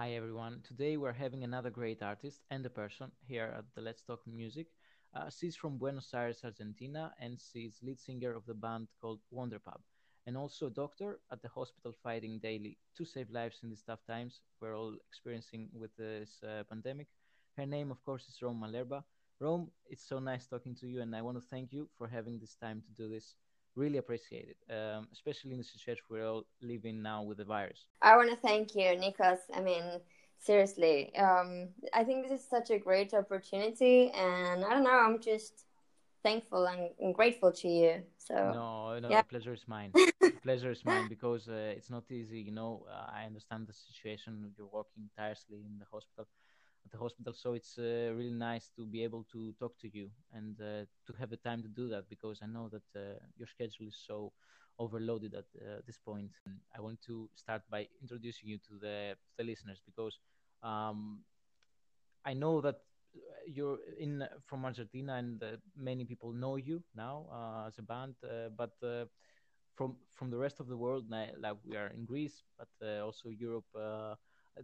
Hi everyone. Today we're having another great artist and a person here at the Let's Talk Music. Uh, she's from Buenos Aires, Argentina, and she's lead singer of the band called Wonderpub, and also a doctor at the hospital fighting daily to save lives in these tough times we're all experiencing with this uh, pandemic. Her name, of course, is Rome Malerba. Rome, it's so nice talking to you, and I want to thank you for having this time to do this. Really appreciate it, um, especially in the situation we're all living now with the virus. I want to thank you, Nikos. I mean, seriously, um, I think this is such a great opportunity, and I don't know, I'm just thankful and, grateful to you. So no, no, yeah. the pleasure is mine. pleasure is mine because uh, it's not easy. You know, uh, I understand the situation. You're working tirelessly in the hospital, at the hospital, so it's uh, really nice to be able to talk to you and uh, to have the time to do that because I know that uh, your schedule is so overloaded at uh, this point. And I want to start by introducing you to the, to the listeners because um, I know that you're in from Argentina and uh, many people know you now uh, as a band, uh, but uh, from from the rest of the world, like we are in Greece, but uh, also Europe, uh,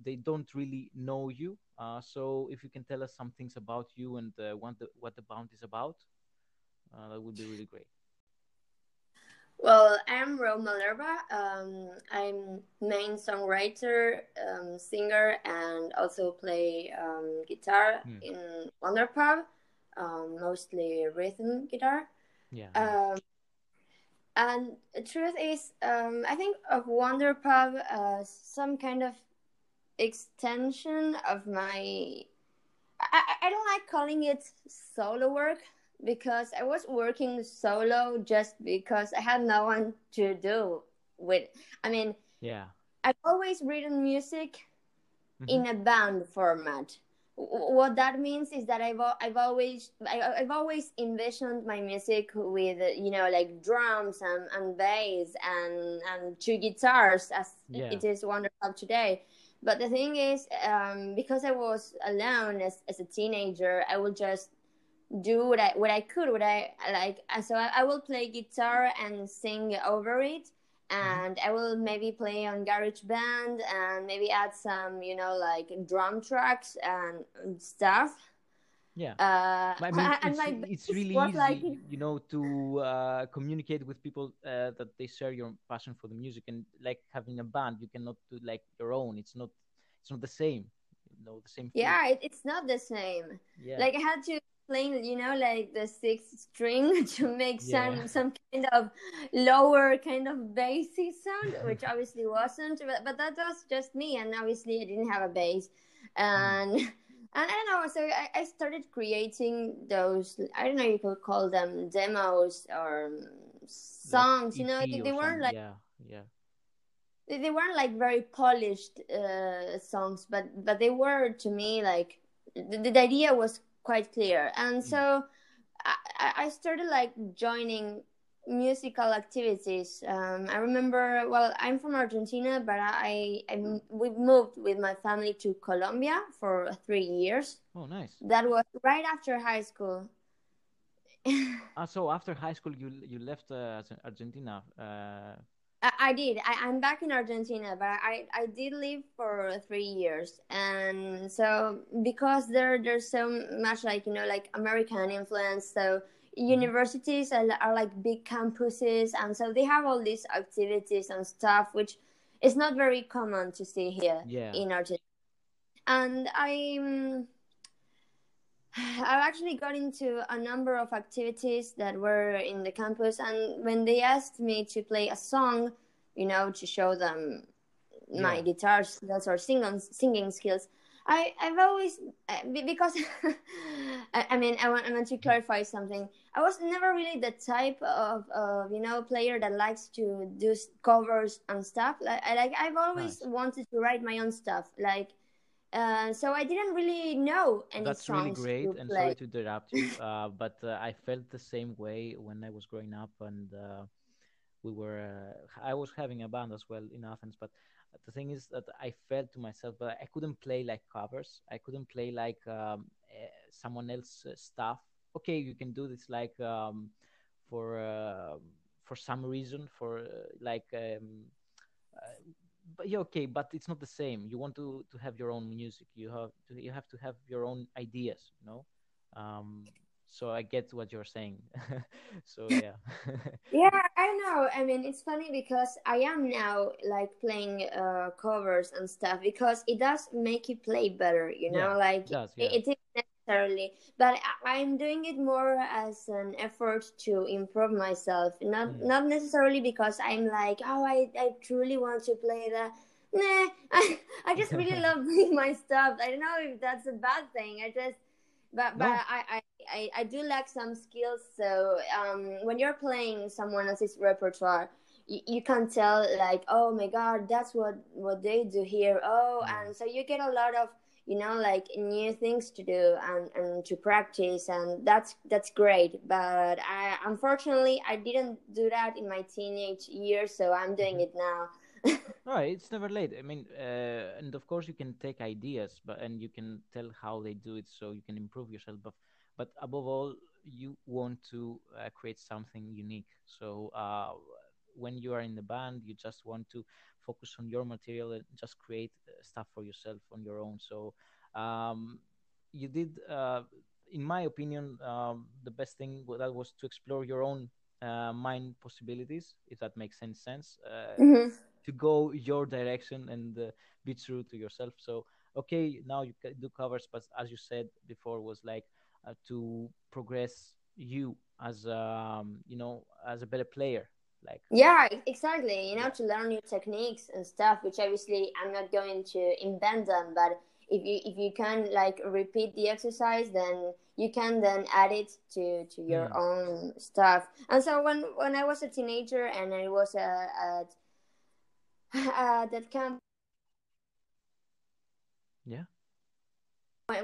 they don't really know you. so if you can tell us some things about you and what the what the band is about, that would be really great. Well, I'm Rome Malerba. Um, I'm main songwriter, um, singer, and also play um, guitar mm. in Wonderpub, um, mostly rhythm guitar. Yeah. Um, and the truth is, um, I think of Wonderpub uh, some kind of extension of my. I, I don't like calling it solo work because I was working solo just because I had no one to do with. I mean, yeah, I've always written music mm-hmm. in a band format. What that means is that I've I've always I, have always envisioned my music with you know like drums and, and bass and and two guitars as yeah. it is wonderful today. But the thing is, um, because I was alone as, as a teenager, I would just do what I what I could, what I like. So I, I will play guitar and sing over it, mm-hmm. and I will maybe play on GarageBand and maybe add some, you know, like drum tracks and stuff. Yeah, uh, I mean, it's, it's really easy, like... you know, to uh, communicate with people uh, that they share your passion for the music, and like having a band, you cannot do like your own. It's not, it's not the same, you know, the same. Yeah, it, it's not the same. Yeah. Like I had to playing you know like the sixth string to make yeah. some some kind of lower kind of bassy sound which obviously wasn't but, but that was just me and obviously i didn't have a bass and mm. And i don't know so I, I started creating those i don't know you could call them demos or songs like you know they, they weren't like yeah yeah they, they weren't like very polished uh, songs but but they were to me like the, the idea was quite clear and mm. so I, I started like joining musical activities um, i remember well i'm from argentina but i, I we moved with my family to colombia for three years oh nice that was right after high school uh, so after high school you you left uh, argentina uh, I, did. I, am back in Argentina, but I, I did live for three years, and so because there there's so much like you know like American influence, so. Universities are, are like big campuses, and so they have all these activities and stuff, which is not very common to see here yeah. in Argentina. And I. I've actually got into a number of activities that were in the campus, and when they asked me to play a song, you know, to show them yeah. my guitar skills or singing singing skills, I I've always uh, because I, I, mean I want I want to clarify something. I was never really the type of, of you know player that likes to do covers and stuff. Like I like I've always nice. wanted to write my own stuff. Like uh, so I didn't really know any That's songs. That's really great, and sorry to interrupt you, uh, but uh, I felt the same way when I was growing up, and uh, we were. Uh, I was having a band as well in Athens, but the thing is that I felt to myself, but I couldn't play like covers. I couldn't play like um, eh, someone else's stuff. Okay, you can do this like um, for for some reason, for like. Um, but yeah, okay, but it's not the same. You want to to have your own music. You have to you have to have your own ideas. You know. Um, so I get what you're saying. so yeah. yeah, I know. I mean, it's funny because I am now like playing uh, covers and stuff because it does make you play better. You know, Yeah, like it does, yeah. it, it is necessarily, but I'm doing it more as an effort to improve myself, not Mm. not necessarily because I'm like, oh, I I truly want to play that. Nah, I, I just really love playing my stuff. I don't know if that's a bad thing. I just but but I, I, I, I do lack some skills so um, when you're playing someone else's repertoire you, you can tell like oh my god that's what what they do here oh Mm. and so you get a lot of you know like new things to do and, and to practice and that's that's great but i unfortunately i didn't do that in my teenage years so i'm doing Mhm. it now Right, it's never late. I mean, uh, and of course you can take ideas, but and you can tell how they do it, so you can improve yourself. But but above all, you want to uh, create something unique. So uh, when you are in the band, you just want to focus on your material and just create uh, stuff for yourself on your own. So um, you did, uh, in my opinion, um, the best thing that was to explore your own uh, mind possibilities, if that makes any sense. Uh, Mhm. to go your direction and uh, be true to yourself so okay now you do covers but as you said before was like uh, to progress you as um you know as a better player like Yeah, exactly. You know, Yeah. to learn new techniques and stuff, which obviously I'm not going to invent them, but if you if you can like repeat the exercise, then you can then add it to to your Mm. own stuff. And so when when I was a teenager and I was uh, at uh, that camp, yeah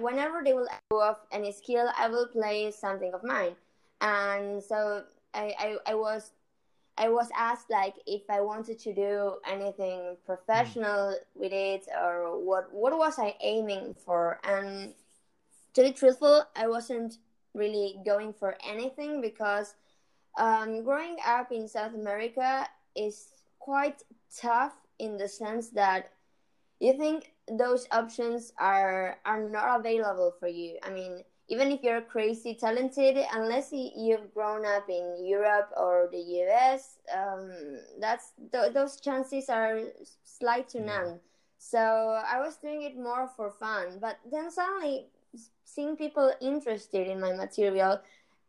whenever they will go off any skill, I will play something of mine. And so I, I, I was I was asked like if I wanted to do anything professional with it or what what was I aiming for and to be truthful I wasn't really going for anything because um, growing up in South America is quite tough in the sense that you think those options are are not available for you. I mean, even if you're crazy talented, unless you've grown up in Europe or the US, um, that's th- those chances are slight to none. So I was doing it more for fun, but then suddenly seeing people interested in my material,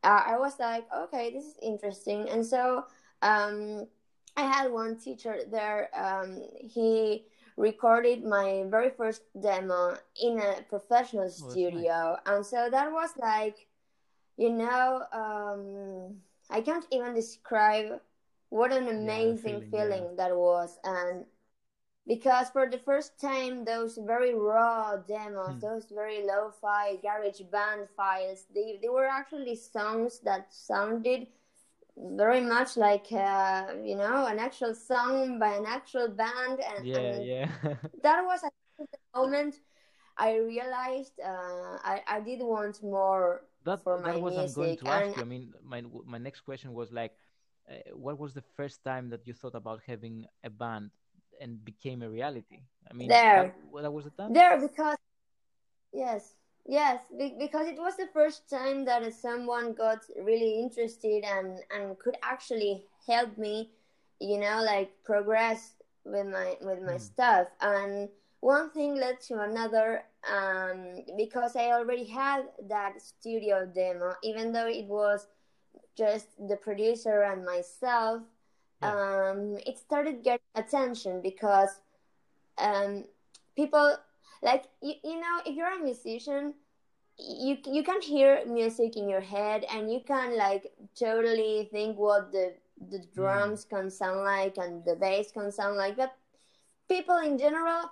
uh, I was like, okay, this is interesting, and so um, I had one teacher there. Um, he recorded my very first demo in a professional nice. studio and so that was like you know um i can't even describe what an amazing feeling, yeah. that was and because for the first time those very raw demos Hmm. those very lo-fi garage band files they, they were actually songs that sounded very much like uh, you know an actual song by an actual band and, yeah and yeah. that was the moment I realized uh, I, I did want more that for my that was i'm going music to ask and you. I mean my my next question was like uh, what was the first time that you thought about having a band and became a reality? I mean There. that, that was the time. There because yes yes because it was the first time that someone got really interested and and could actually help me you know like progress with my with my Hmm. stuff and one thing led to another um because i already had that studio demo even though it was just the producer and myself Yeah. um it started getting attention because um people like you, you know if you're a musician you you can hear music in your head and you can like totally think what the the drums can sound like and the bass can sound like but people in general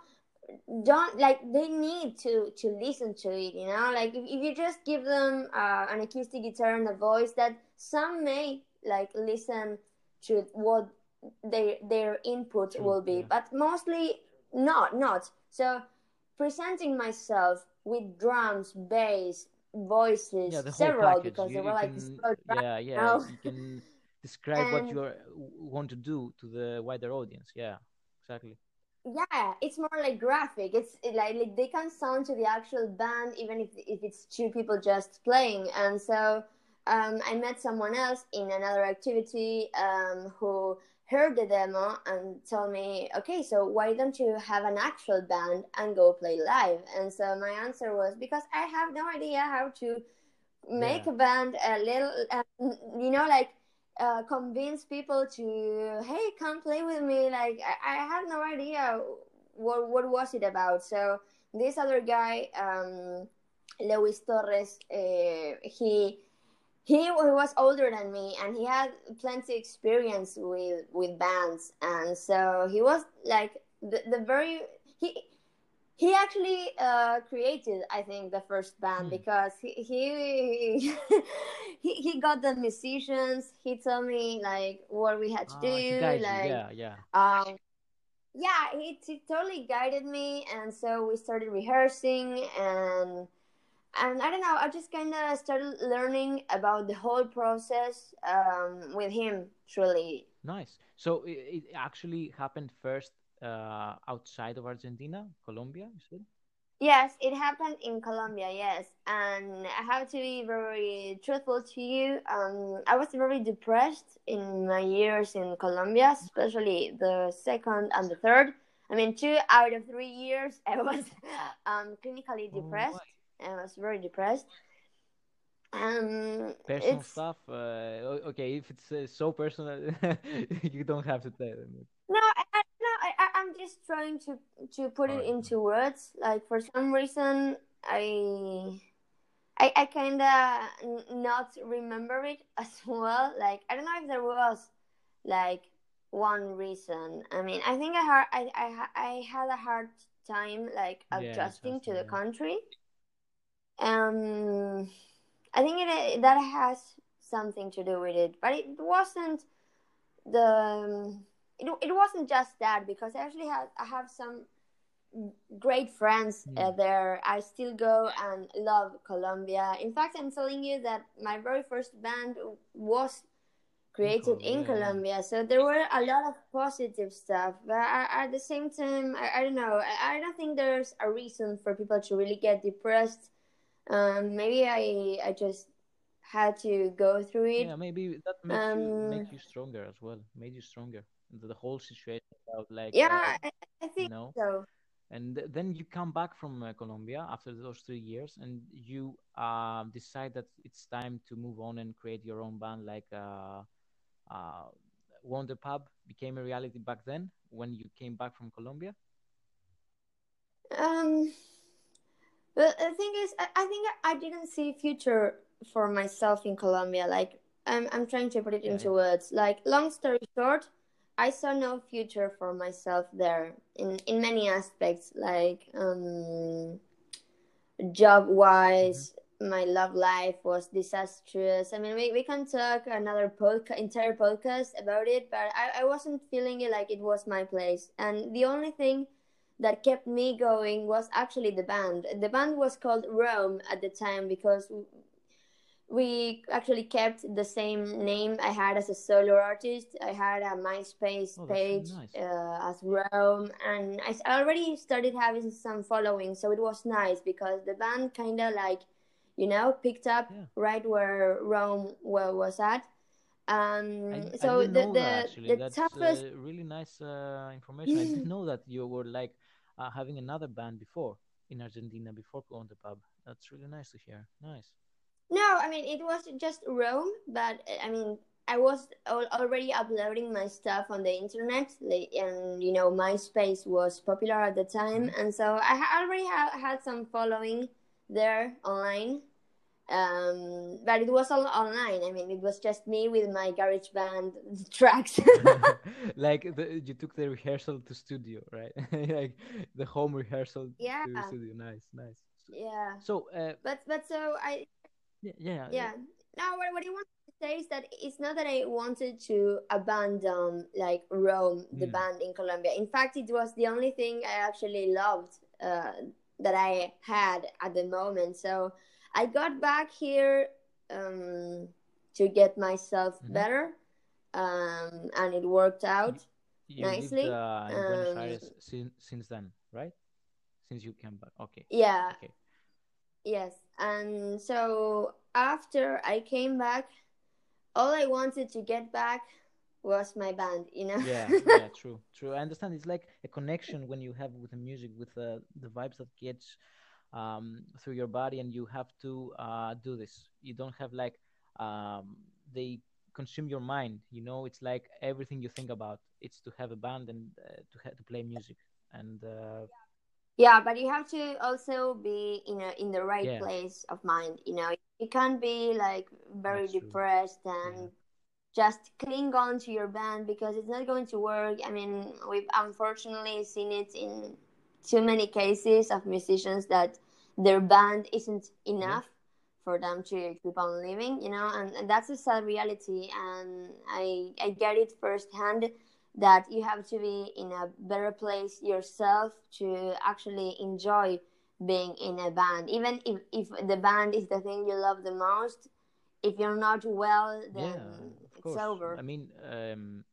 don't like they need to to listen to it you know? Like if, if you just give them uh, an acoustic guitar and a voice that some may like listen to what their their input will be yeah. but mostly not not. So presenting myself with drums bass voices yeah several package. because you, there were like can yeah yeah now. you can describe what you are, want to do to the wider audience. Yeah exactly. Yeah it's more like graphic. It's like, like they can sound to the actual band even if, if it's two people just playing. And so um, i met someone else in another activity um, who heard the demo and told me okay so why don't you have an actual band and go play live? And so my answer was because i have no idea how to make yeah. a band a little uh, you know like uh, convince people to hey come play with me. Like I, I had no idea what what was it about. So this other guy um Lewis Torres uh, he he was older than me and he had plenty experience with with bands and so he was like the, the very he he actually uh, created i think the first band mm. because he he, he he got the musicians. He told me like what we had to ah, do like yeah yeah. um yeah he, he totally guided me and so we started rehearsing and and I don't know, I just kind of started learning about the whole process um, with him. Truly nice. So it, it actually happened first uh, outside of Argentina, Colombia, you said? Yes, it happened in Colombia, yes. And I have to be very truthful to you. Um, I was very depressed in my years in Colombia, especially the second and the third. I mean, two out of three years, I was um, clinically oh, depressed. Oh, I was very depressed. Um, personal it's... stuff. Uh, okay, if it's uh, so personal, you don't have to tell them. No, I, I'm just trying to to put it into words. Like for some reason, I I, I kind of not remember it as well. Like I don't know if there was like one reason. I mean, I think I had I I, I had a hard time like adjusting yeah, to the country. Um, I think it that has something to do with it, but it wasn't the it, it wasn't just that because I actually have I have some great friends uh, mm. there. I still go and love Colombia. In fact, I'm telling you that my very first band was created in, in Colombia. So there were a lot of positive stuff. But at the same time, I, I don't know. I, I, don't think there's a reason for people to really get depressed. Um, maybe I I just had to go through it. Yeah, maybe that makes um, you make you stronger as well. Made you stronger the whole situation about like yeah uh, I, think you know? so and then you come back from uh, Colombia after those three years and you uh, decide that it's time to move on and create your own band like uh, uh, Wonderpub became a reality back then when you came back from Colombia um but the thing is I, I think I didn't see future for myself in Colombia like I'm, I'm trying to put it into yeah. words like long story short I saw no future for myself there in in many aspects, like um, job wise. Mm-hmm. My love life was disastrous. I mean, we, we can talk another podcast, entire podcast about it, but I, I wasn't feeling it like it was my place. And the only thing that kept me going was actually the band. The band was called Rome at the time because we actually kept the same name I had as a solo artist. I had a MySpace oh, page nice. uh, as Rome, and I already started having some following, so it was nice because the band kind of like, you know, picked up yeah. right where Rome was at. Um, I, so I the the, that, the That's, toughest, uh, really nice uh, information. I didn't know that you were like uh, having another band before in Argentina before going to pub. That's really nice to hear. Nice. No, I mean it was just Rome, but I mean I was already uploading my stuff on the internet, and you know MySpace was popular at the time, mm-hmm. and so I already ha- had some following there online. Um, but it was all online. I mean, it was just me with my GarageBand tracks. like the, you took the rehearsal to studio, right? like the home rehearsal yeah. to studio. Nice, nice. Yeah. So, uh, but but so I yeah, yeah. Yeah. Now, what, what I want to say is that it's not that I wanted to abandon like Rome, the mm. band in Colombia. In fact, it was the only thing I actually loved uh, that I had at the moment. So I got back here um, to get myself mm-hmm. better, um, and it worked out. you nicely. lived uh, in Buenos Um, Aires since since then, right? Since you came back. Okay. yeah, Okay. yes. And so after I came back, all I wanted to get back was my band, you know? Yeah, yeah, true, true. I understand. It's like a connection when you have with the music, with uh, the vibes that gets um, through your body, and you have to uh, do this. You don't have like um, they consume your mind. You know, it's like everything you think about. It's to have a band and uh, to ha- to play music, and uh, Yeah, but you have to also be in a in the right Yeah. place of mind. You know, you can't be like very That's true. depressed and just cling on to your band because it's not going to work. I mean, we've unfortunately seen it in too many cases of musicians that their band isn't enough for them to keep on living. You know, and, and that's a sad reality. And I I get it firsthand that you have to be in a better place yourself to actually enjoy being in a band even if, if the band is the thing you love the most if you're not well then yeah, it's course. over I mean, um,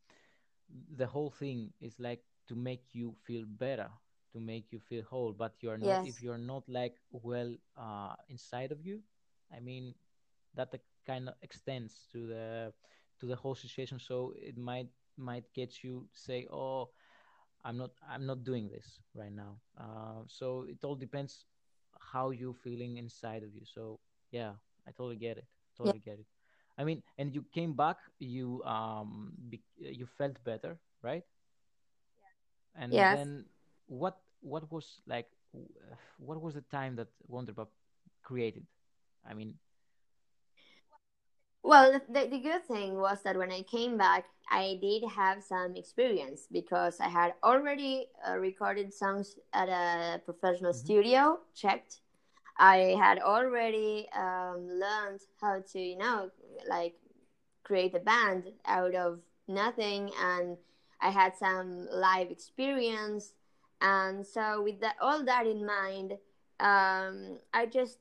the whole thing is like to make you feel better, to make you feel whole. But you're not Yes. if you're not like well uh, inside of you. I mean, that kind of extends to the to the whole situation. So it might might get you say, oh, I'm not I'm not doing this right now. Uh, so it all depends how you feeling inside of you. So yeah, I totally get it. Totally get it. I mean, and you came back. You um, be, you felt better, right? And Yes. then what what was like what was the time that Wonderpub created? I mean, Well, the, the, good thing was that when I came back, I did have some experience because I had already uh, recorded songs at a professional Mhm. studio, checked. I had already um, learned how to, you know, like create a band out of nothing, and I had some live experience. And so, with that, all that in mind, um, I just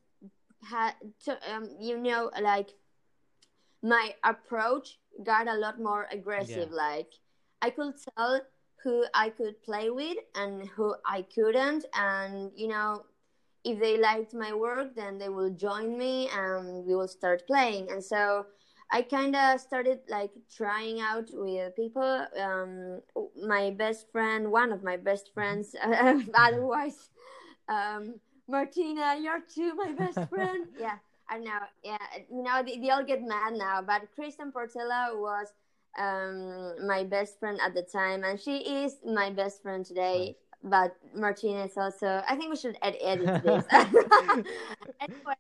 had to, um, you know, like my approach got a lot more aggressive. Like I could tell who I could play with and who I couldn't, and you know, if they liked my work, then they will join me and we will start playing. And so I kind of started like trying out with people. Um, my best friend, one of my best friends, otherwise, um, Martina, you're too my best friend. yeah, I know. Yeah, you know they, they all get mad now, but Kristen Portela was um, my best friend at the time, and she is my best friend today. But Martina is also. I think we should ed- edit this. anyway,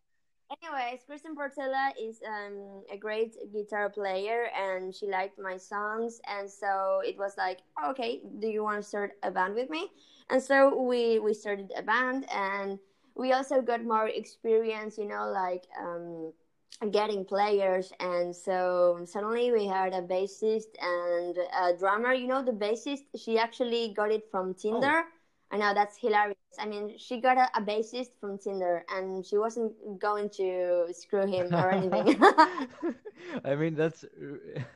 anyways, Kristen Portela is um, a great guitar player, and she liked my songs, and so it was like, okay, do you want to start a band with me? And so we we started a band, and we also got more experience, you know, like um, getting players, and so suddenly we had a bassist and a drummer. You know, the bassist she actually got it from Tinder. I know that's hilarious. I mean, she got a, a bassist from Tinder, and she wasn't going to screw him or anything. I mean, that's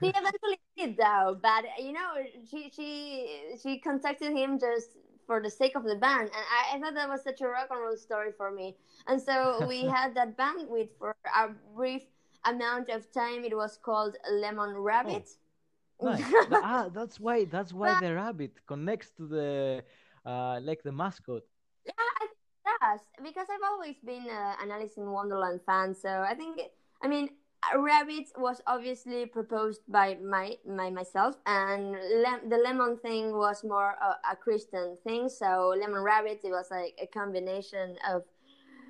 she eventually did though, but you know, she she she contacted him just for the sake of the band, and I, I thought that was such a rock and roll story for me. And so we had that band with for a brief amount of time. It was called Lemon Rabbit. nice. Ah, that's why. That's why the rabbit connects to the uh, like the mascot. Yeah, I think it does because I've always been uh, an Alice in Wonderland fan. So I think, I mean, Rabbit was obviously proposed by my, my myself, and lem- the lemon thing was more a, a Kristen thing. So Lemon Rabbit, it was like a combination of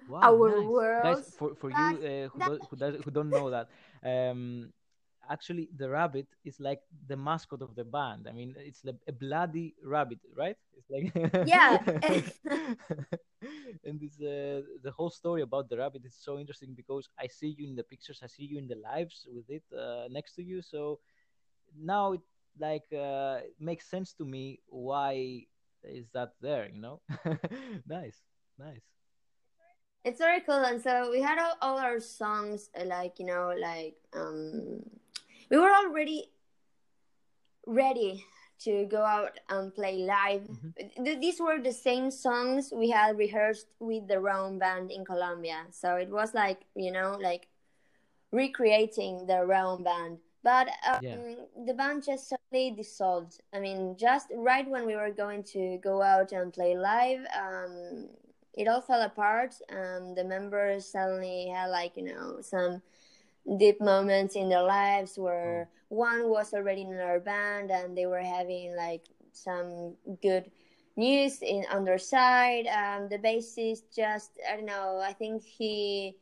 Wow, our nice. worlds. Guys, for for you uh, who, do, who, does, who don't know that, um, actually the rabbit is like the mascot of the band. I mean, it's like a bloody rabbit, right? It's like Yeah. and this uh, the whole story about the rabbit is so interesting because I see you in the pictures, I see you in the lives with it uh, next to you. So now it like uh, makes sense to me why is that there? You know, nice, nice. it's very cool and so we had all, all our songs uh, like you know like um we were already ready to go out and play live. Mm-hmm. These were the same songs we had rehearsed with the Rome band in Colombia. So it was like, you know, like recreating the Rome band. But um, yeah. the band just suddenly dissolved. I mean, just right when we were going to go out and play live, um, it all fell apart. Um, the members suddenly had like you know some deep moments in their lives where oh. one was already in our band and they were having like some good news in on their side. Um, the bassist just I don't know. I think he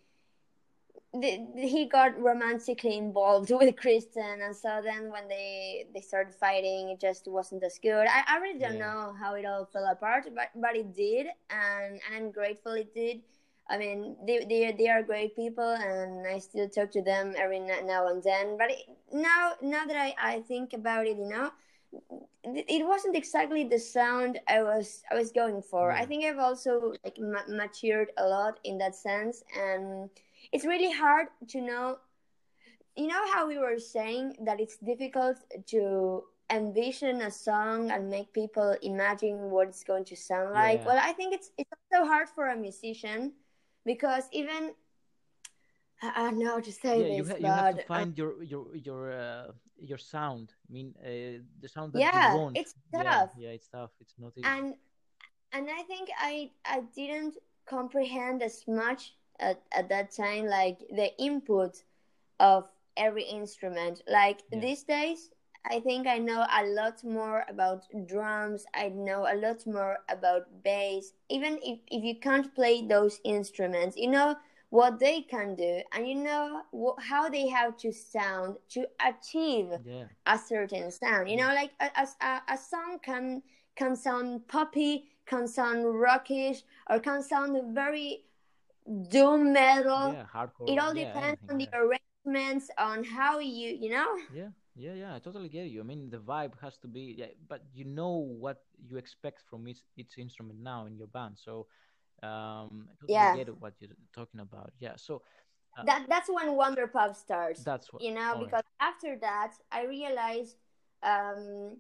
the, he got romantically involved with Kristen, and so then when they they started fighting, it just wasn't as good. I, I really don't yeah. know how it all fell apart, but but it did, and and I'm grateful it did. I mean, they they they are great people, and I still talk to them every now and then. But it, now now that I I think about it, you know, it wasn't exactly the sound I was I was going for. Yeah. I mm. think I've also like ma- matured a lot in that sense, and it's really hard to know you know how we were saying that it's difficult to envision a song and make people imagine what it's going to sound like yeah. well i think it's it's also hard for a musician because even I don't know how to say yeah, this, you, ha- you have to find your your your uh, your sound. I mean, uh, the sound that yeah, you want. it's tough. Yeah, yeah, it's tough. It's not easy. And and I think I I didn't comprehend as much at, at that time like the input of every instrument like yeah. these days i think i know a lot more about drums i know a lot more about bass even if, if you can't play those instruments you know what they can do and you know wh- how they have to sound to achieve yeah. a certain sound you know like a, a, a song can can sound poppy can sound rockish or can sound very doom metal. Yeah, hardcore. It all yeah, depends on the arrangements, on how you, you know. Yeah, yeah, yeah. I totally get you. I mean, the vibe has to be, yeah, but you know what you expect from each each instrument now in your band. So, um, I totally yeah. get what you're talking about. Yeah. So. Uh, that that's when Wonderpub starts. That's what you know because right. after that I realized um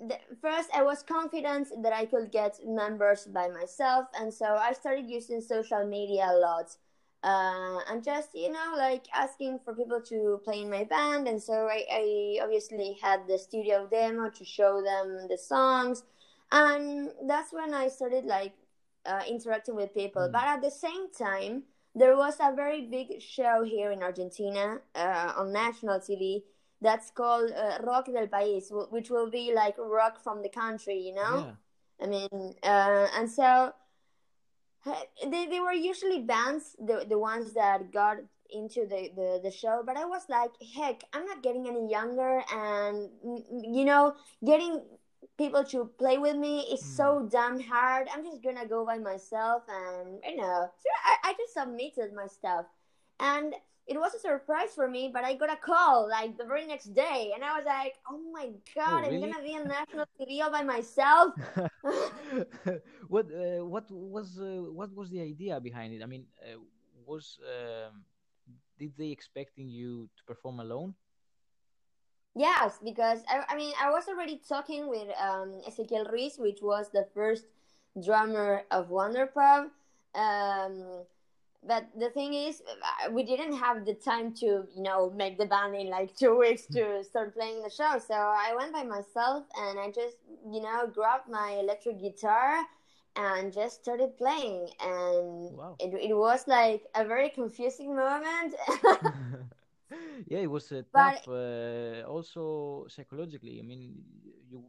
the, first I was confident that I could get members by myself, and so I started using social media a lot. Uh, and just you know like asking for people to play in my band and so I, I obviously had the studio demo to show them the songs and that's when i started like uh, interacting with people mm. but at the same time there was a very big show here in argentina uh, on national tv that's called uh, Rock del País, which will be like rock from the country, you know? Yeah. I mean, uh, and so they, they were usually bands, the, the ones that got into the, the, the show, but I was like, heck, I'm not getting any younger, and, you know, getting people to play with me is mm. so damn hard. I'm just gonna go by myself, and, you know, so I, I just submitted my stuff. And it was a surprise for me, but I got a call like the very next day, and I was like, "Oh my god, oh, really? I'm gonna be on national TV all by myself." what uh, what was uh, what was the idea behind it? I mean, uh, was um, did they expecting you to perform alone? Yes, because I, I mean I was already talking with um, Ezequiel Ruiz, which was the first drummer of Wonderpub. Um, but the thing is uh, we didn't have the time to you know make the band in like two weeks to start playing the show. So i went by myself and i just you know grabbed my electric guitar and just started playing. And wow. it, it was like a very confusing moment. Yeah it was uh, tough uh, also psychologically. I mean you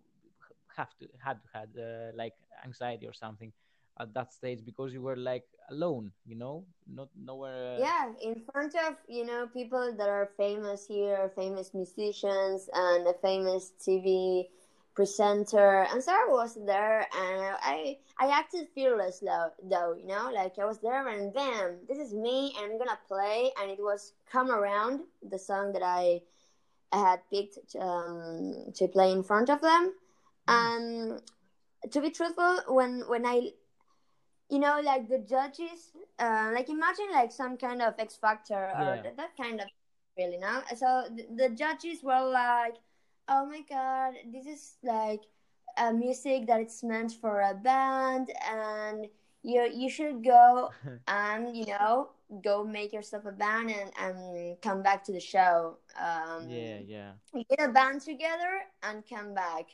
have to had to had uh, like anxiety or something at that stage because you were like alone you know? Not nowhere uh... yeah in front of you know people that are famous here famous musicians and a famous tv presenter. And so i was there and i i acted fearless though though you know? Like i was there and bam this is me and i'm gonna play. And it was come around the song that i i had picked um, to play in front of them. And to be truthful when when i you know, like the judges, uh, like imagine like some kind of X Factor or yeah. that, kind of really, now. So the, the judges were like, oh my god, this is like a music that it's meant for a band and you you should go and you know go make yourself a band and, and come back to the show um yeah, yeah. get a band together and come back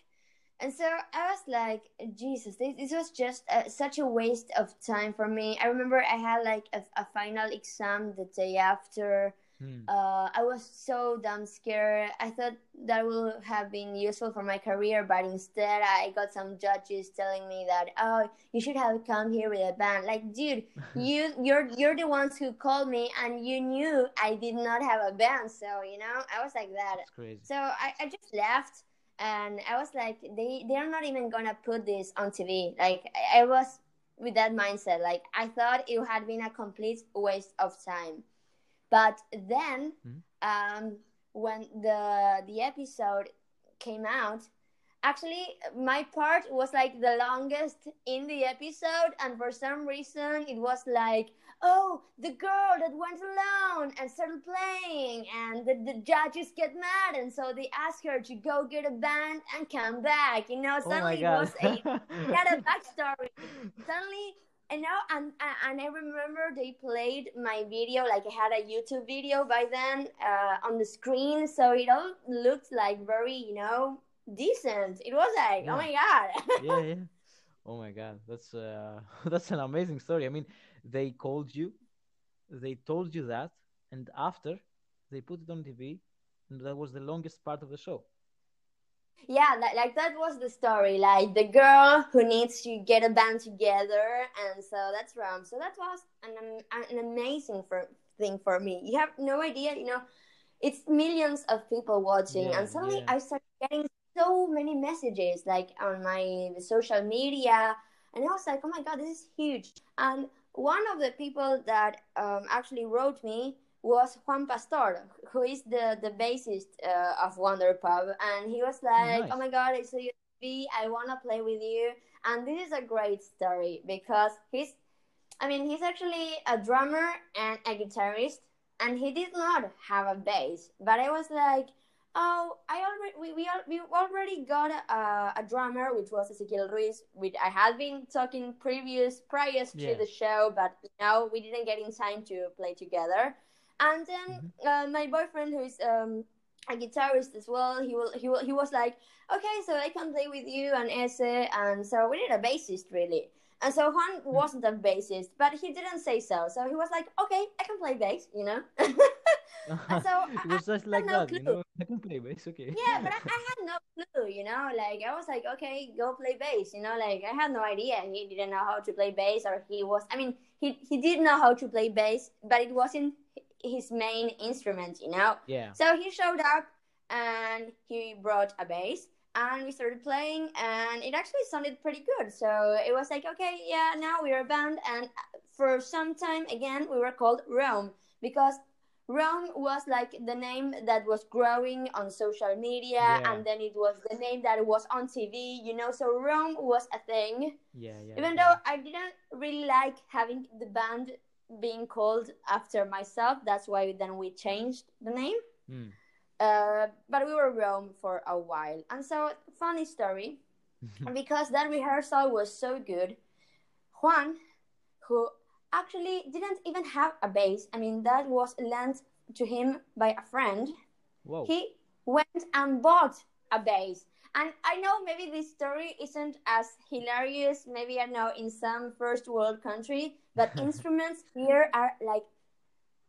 and so i was like jesus this, this was just uh such a waste of time for me i remember i had like a, a final exam the day after Hmm. uh, I was so damn scared. I thought that would have been useful for my career, but instead I got some judges telling me that oh, you should have come here with a band. Like, dude, you you're you're the ones who called me, and you knew I did not have a band, so you know I was like that. So I, I just left, and I was like, they they're not even gonna put this on TV. Like I, was with that mindset. Like I thought it had been a complete waste of time. But then, Mhm. um, when the the episode came out, actually my part was like the longest in the episode, and for some reason it was like, oh, the girl that went alone and started playing, and the, the judges get mad, and so they ask her to go get a band and come back. You know, oh suddenly it god. was a it had a backstory suddenly and now and and I remember they played my video like I had a YouTube video by then uh, on the screen, so it all looked like very you know decent. It was like Yeah. oh my god, yeah, yeah. Oh my god, that's uh that's an amazing story. I mean, they called you, they told you that, and after they put it on TV, and that was the longest part of the show. yeah, like, like that was the story. Like the girl who needs to get a band together, and so that's Rome. So that was an an amazing for, thing for me. You have no idea, you know. It's millions of people watching, Yeah, and suddenly yeah. I started getting so many messages, like on my social media, and I was like, "Oh my god, this is huge!" And one of the people that um, actually wrote me was Juan Pastor, who is the the bassist uh, of Wonderpub, and he was like, nice. "Oh my god, I saw you TV. I wanna play with you." And this is a great story because he's, I mean, he's actually a drummer and a guitarist, and he did not have a bass. But I was like, "Oh, I already we we, al- we already got a, a drummer, which was Ezequiel Ruiz, which I had been talking previous prior to Yeah. the show, but now we didn't get in time to play together." And then uh, my boyfriend, who is um, a guitarist as well, he will he will he was like, okay, so I can play with you and Ese, and so we need a bassist really. And so Juan wasn't a bassist, but he didn't say so. So he was like, okay, I can play bass, you know. And so it I- was just like no that, you clue. know. I can play bass, okay. yeah, but I, I had no clue, you know. Like I was like, okay, go play bass, you know. Like I had no idea. He didn't know how to play bass, or he was. I mean, he he did know how to play bass, but it wasn't his main instrument, you know. yeah. So he showed up and he brought a bass and we started playing and it actually sounded pretty good. So it was like, okay, yeah, now we're a band. And for some time again, we were called Rome because Rome was like the name that was growing on social media Yeah. and then it was the name that was on TV, you know. So Rome was a thing Yeah, yeah. even yeah. though I didn't really like having the band being called after myself, that's why then we changed the name. Mm. Uh, but we were Rome for a while, and so funny story, because that rehearsal was so good. Juan, who actually didn't even have a bass, I mean that was lent to him by a friend Whoa. he went and bought a bass. And I know maybe this story isn't as hilarious, maybe I know in some first world country, but instruments here are like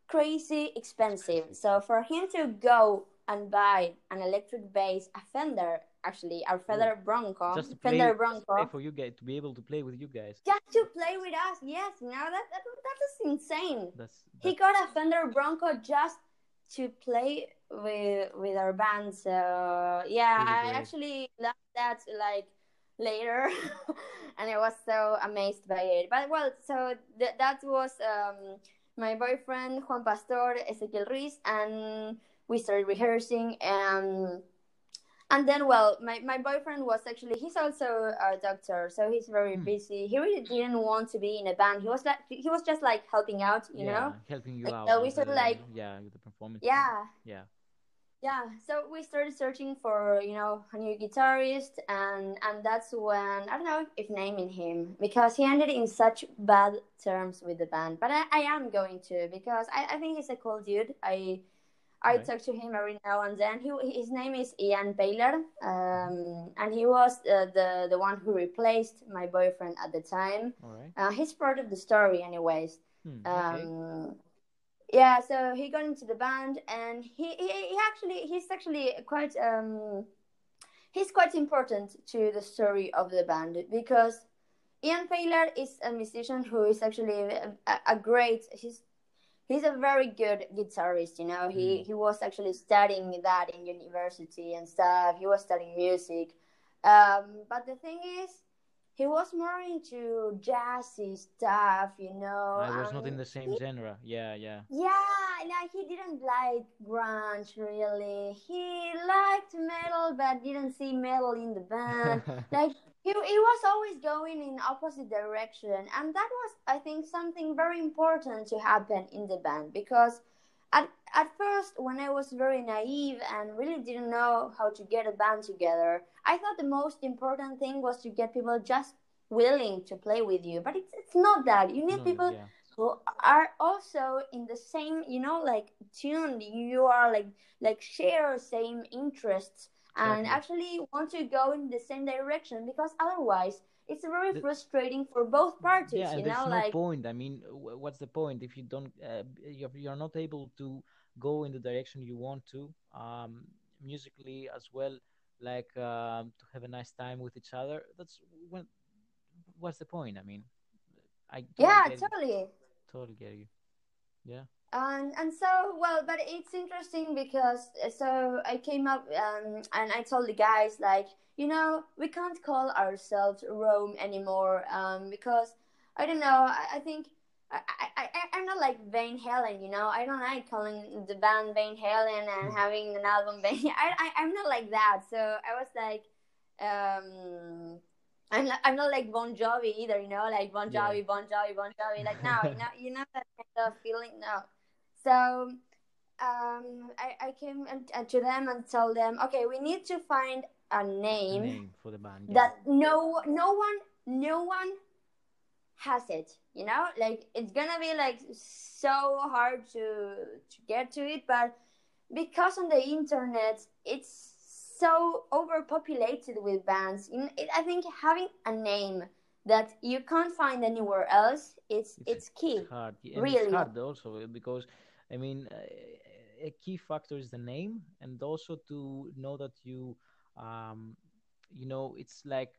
crazy expensive. So for him to go and buy an electric bass, a Fender, actually, our Fender Bronco, just to play, Bronco, for you guys to be able to play with you guys. just to play with us. Yes, Now that that that is insane. That's, He got a Fender Bronco just to play with with our band. So yeah, Really I actually learned that like later, and I was so amazed by it. But well, so th- that was um, my boyfriend Juan Pastor, Ezequiel Ruiz, and we started rehearsing and. And then, well, my, my boyfriend was actually he's also a doctor, so he's very Hmm. busy. He really didn't want to be in a band. He was like he was just like helping out, you yeah, know. helping you Like, out. uh, we with sort of the- like- yeah, the performance. Yeah, Yeah. yeah so we started searching for you know a new guitarist and and that's when i don't know if naming him because he ended in such bad terms with the band but i, I am going to because I, I think he's a cool dude i i Right. talk to him every now and then he his name is ian baylor um and he was uh, the the one who replaced my boyfriend at the time right. uh, he's part of the story anyways Hmm, okay. um yeah so he got into the band and he, he, he actually he's actually quite um he's quite important to the story of the band because ian Paylor is a musician who is actually a, a great he's he's a very good guitarist you know he Mm. he was actually studying that in university and stuff he was studying music um but the thing is he was more into jazzy stuff you know I was not in the same genre. Yeah, yeah. yeah, like he didn't like grunge really. He liked metal, but didn't see metal in the band. like he, he was always going in opposite direction, and that was, I think, something very important to happen in the band because. At, at first, when I was very naive and really didn't know how to get a band together, I thought the most important thing was to get people just willing to play with you. But it's, it's not that. You need No, people yeah. who are also in the same you know like tuned you are like like share same interests and Exactly. actually want to go in the same direction because otherwise it's very The- frustrating for both parties yeah, you there's know no like point. I mean, what's the point if you don't, uh, you're, you're not able to go in the direction you want to, um, musically as well, like um, to have a nice time with each other. That's when. What's the point? I mean, I totally yeah get you. totally Totally get you. Yeah. And and so well but it's interesting because uh, so i came up um, and i told the guys like you know we can't call ourselves rome anymore um, because i don't know i, I think I, I, I'm not like Van Halen, you know. I don't like calling the band Van Halen and having an album Van. I, I, I'm not like that. So I was like, um, I'm not, I'm not like Bon Jovi either, you know, like Bon Yeah. Jovi, Bon Jovi, Bon Jovi. Like no, you know, you know that kind of feeling. No, so um, I, I came to them and told them, okay, we need to find a A name, name for the band. yeah. that no no one no one has it. You know, like it's gonna be like so hard to to get to it, but because on the internet it's so overpopulated with bands. It, I think having a name that you can't find anywhere else it's It's- it's key. It's hard. yeah, Really. it's hard also because, I mean, uh, a key factor is the name, and also to know that you, um, you know, it's like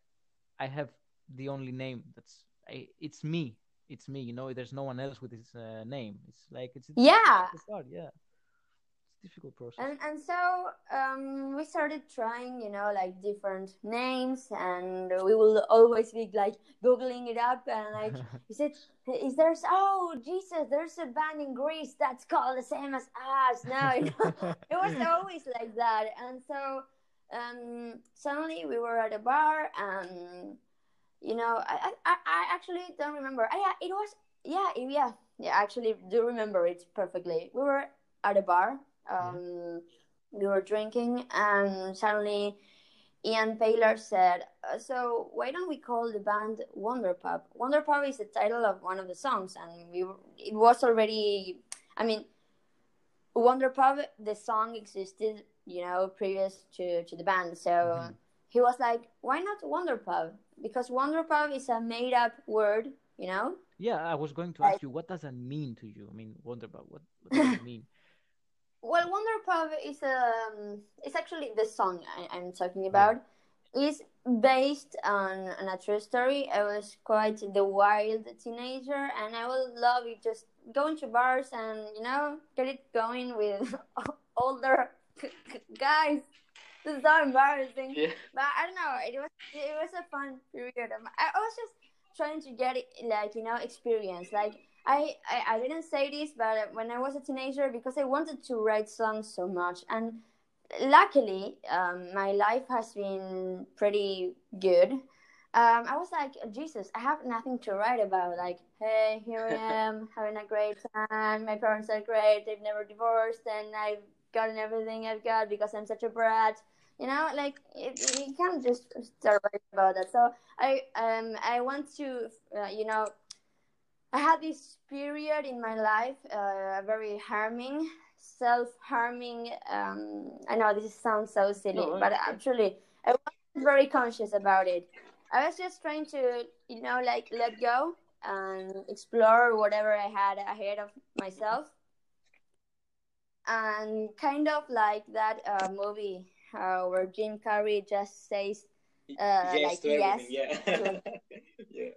I have the only name that's I, it's me. It's me. You know, there's no one else with this uh, name. It's like it's, it's Yeah. It's hard. Yeah. Difficult process. and and so um, we started trying you know like different names and we will always be like googling it up and like is it is there's oh jesus there's a band in greece that's called the same as us. No you know, it was always like that. And so um, suddenly we were at a bar and you know i i, I actually don't remember. I, yeah it was yeah yeah yeah I actually do remember it perfectly. We were at a bar um, we were drinking and suddenly ian Paylor said uh, so why don't we call the band wonder pub wonder pub is the title of one of the songs and we were, it was already i mean wonder pub the song existed you know previous to to the band so Mhm. he was like why not wonder pub because wonder pub is a made up word you know yeah, I was going to Like- ask you, what does that mean to you? I mean, Wonderpub. What, what does it mean? Well, Wonder Pub is um, it's actually the song I, I'm talking about. is based on, on a true story. I was quite the wild teenager, and I would love it just going to bars and you know get it going with older guys. This is so embarrassing. Yeah. But I don't know. It was it was a fun period. Um, I, I was just trying to get it like you know experience. Like I, I I didn't say this, but when I was a teenager, because I wanted to write songs so much, and luckily um, my life has been pretty good. Um, I was like, Jesus, I have nothing to write about. Like, hey, here I am having a great time. My parents are great. They've never divorced, and I've gotten everything I've got because I'm such a brat. You know, like it, you can't just start writing about that. So I um I want to uh, you know I had this period in my life, uh, very harming, self-harming. Um, I know this sounds so silly, no, but actually I wasn't very conscious about it. I was just trying to, you know, like let go and explore whatever I had ahead of myself. And kind of like that uh, movie uh, where Jim Carrey just says, uh, yes, like, yes. Yeah. Yeah.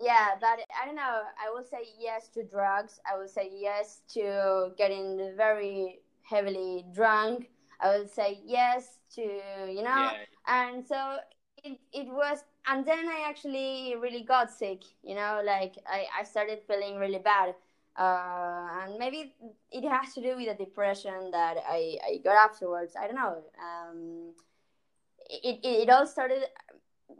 Yeah, but I don't know. I will say yes to drugs. I will say yes to getting very heavily drunk. I will say yes to, you know, yeah. and so it, it was and then i actually really got sick you know like i, I started feeling really bad uh, and maybe it has to do with the depression that i, I got afterwards i don't know um, it, it, it all started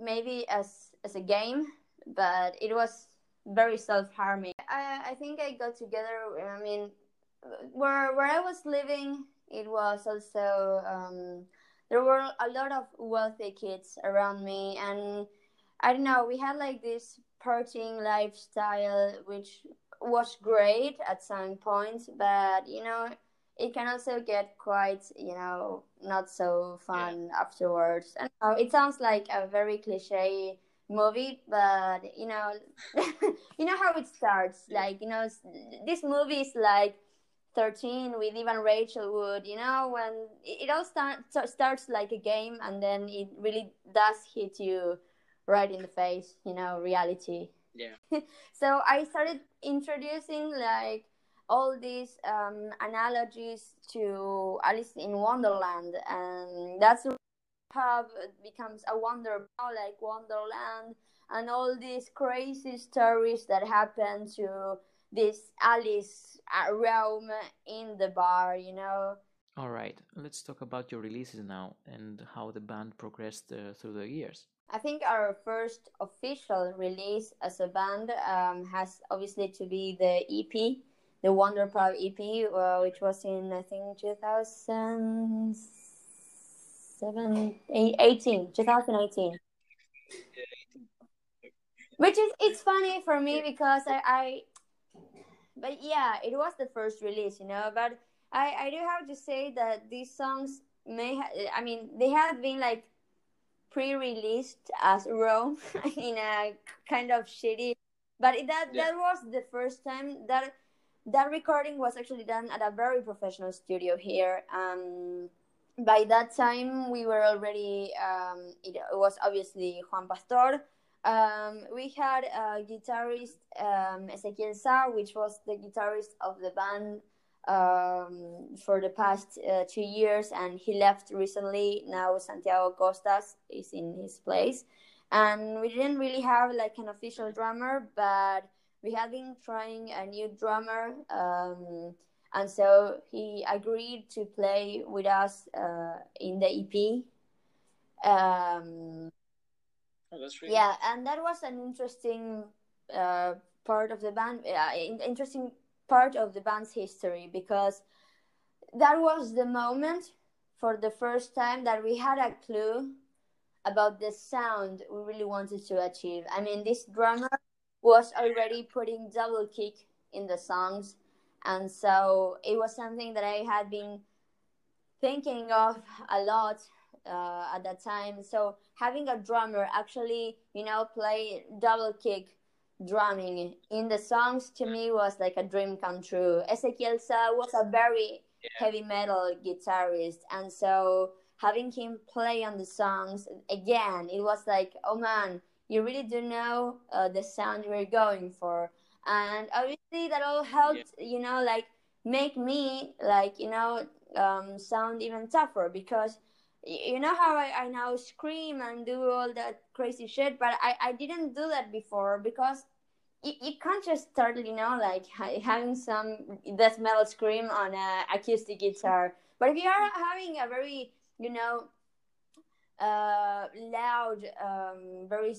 maybe as as a game but it was very self-harming I, I think i got together i mean where where i was living it was also um, there were a lot of wealthy kids around me and i don't know we had like this partying lifestyle which was great at some points but you know it can also get quite you know not so fun yeah. afterwards and it sounds like a very cliche movie but you know you know how it starts like you know this movie is like 13 with Evan Rachel Wood, you know, when it all start, starts like a game and then it really does hit you right in the face, you know, reality. Yeah. so I started introducing like all these um, analogies to Alice in Wonderland, and that's it becomes a wonder, like Wonderland, and all these crazy stories that happen to this Alice realm in the bar, you know. All right, let's talk about your releases now and how the band progressed uh, through the years. I think our first official release as a band um, has obviously to be the EP, the Wonder Pub EP, uh, which was in I think 2007, 18, 2018. Which is it's funny for me because I, I but yeah, it was the first release, you know. But I I do have to say that these songs may ha- I mean they have been like pre-released as Rome in a kind of shitty. But that yeah. that was the first time that that recording was actually done at a very professional studio here. Um, by that time, we were already. Um, it, was obviously Juan Pastor um, we had a guitarist, um, Ezequiel which was the guitarist of the band um, for the past uh, two years, and he left recently. Now Santiago Costas is in his place, and we didn't really have like an official drummer, but we had been trying a new drummer, um, and so he agreed to play with us uh, in the EP. Um, Oh, that's really yeah, and that was an interesting uh, part of the band, uh, interesting part of the band's history because that was the moment for the first time that we had a clue about the sound we really wanted to achieve. I mean, this drummer was already putting double kick in the songs, and so it was something that I had been thinking of a lot uh, at that time. So having a drummer actually, you know, play double kick drumming in the songs to me was like a dream come true. Ezequiel Sa was a very yeah. heavy metal guitarist, and so having him play on the songs again, it was like, oh man, you really do know uh, the sound we're going for, and obviously that all helped, yeah. you know, like make me like you know um, sound even tougher because you know how I, I now scream and do all that crazy shit but i, I didn't do that before because you, you can't just start you know like having some death metal scream on a acoustic guitar but if you are having a very you know uh, loud um, very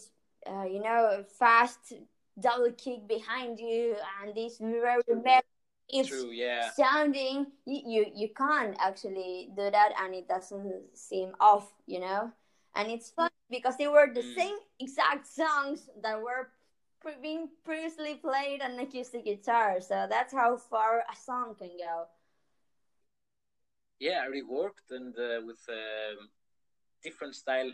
uh, you know fast double kick behind you and this very metal it's True, yeah. sounding. You, you you can't actually do that and it doesn't seem off you know? And it's fun because they were the Mm. same exact songs that were pre- being previously played on acoustic guitar. So that's how far a song can go. Yeah, reworked and uh, with um, different style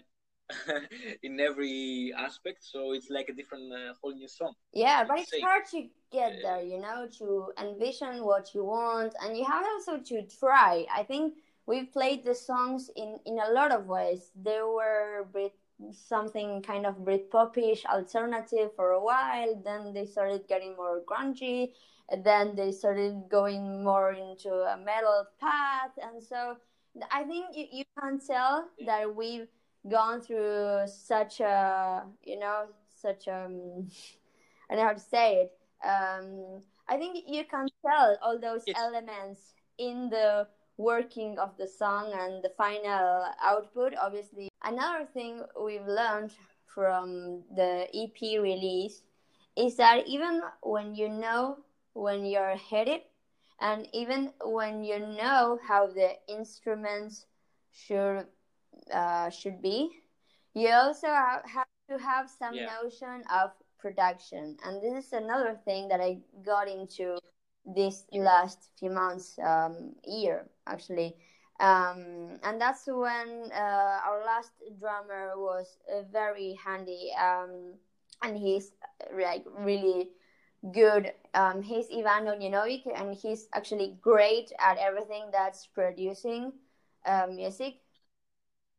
in every aspect, so it's like a different uh, whole new song. yeah but it's hard to get there you know to envision what you want and you have also to try i think we've played the songs in in a lot of ways they were Brit something kind of Britpopish alternative for a while. Then they started getting more grungy. And then they started going more into a metal path. And so I think you, you can tell that we've gone through such a, you know, such a, um, I don't know how to say it. Um, I think you can tell all those Yes. elements in the working of the song and the final output obviously another thing we've learned from the ep release is that even when you know when you're headed and even when you know how the instruments should uh, should be. You also ha- have to have some Yeah. notion of production. And this is another thing that i got into this last few months um, year actually. Um, and that's when uh, our last drummer was uh, very handy um, and he's like really good. Um, he's Ivan Donjanovic and he's actually great at everything that's producing uh, music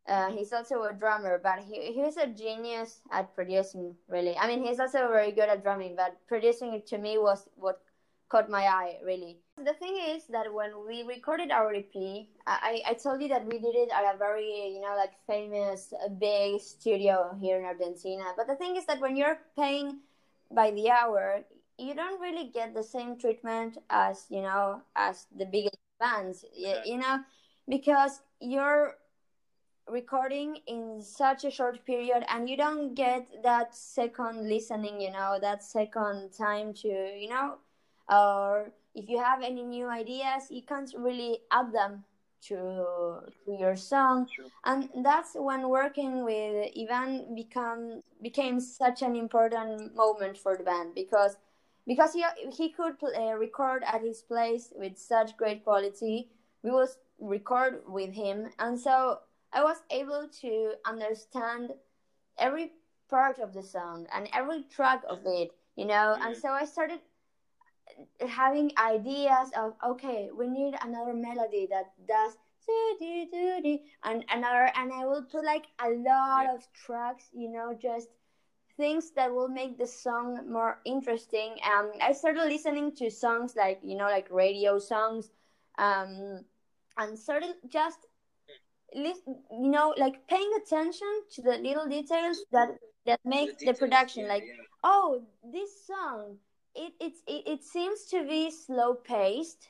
uh, he's also a drummer, but he, he's a genius at producing, really. I mean, he's also very good at drumming, but producing it to me was what caught my eye, really. The thing is that when we recorded our EP, I, I told you that we did it at a very, you know, like famous uh, big studio here in Argentina. But the thing is that when you're paying by the hour, you don't really get the same treatment as, you know, as the biggest bands, y- Okay. you know, because you're recording in such a short period and you don't get that second listening you know that second time to you know or if you have any new ideas you can't really add them to to your song True. and that's when working with Ivan become became such an important moment for the band because because he he could uh, record at his place with such great quality we would record with him and so I was able to understand every part of the song and every track of it, you know. And Mhm. so I started having ideas of okay, we need another melody that does and another, and I will put like a lot Yeah. of tracks, you know, just things that will make the song more interesting. Um, I started listening to songs like you know, like radio songs, um, and started just you know like paying attention to the little details that that make the, details, production yeah, like yeah. oh this song it it's it, it seems to be slow paced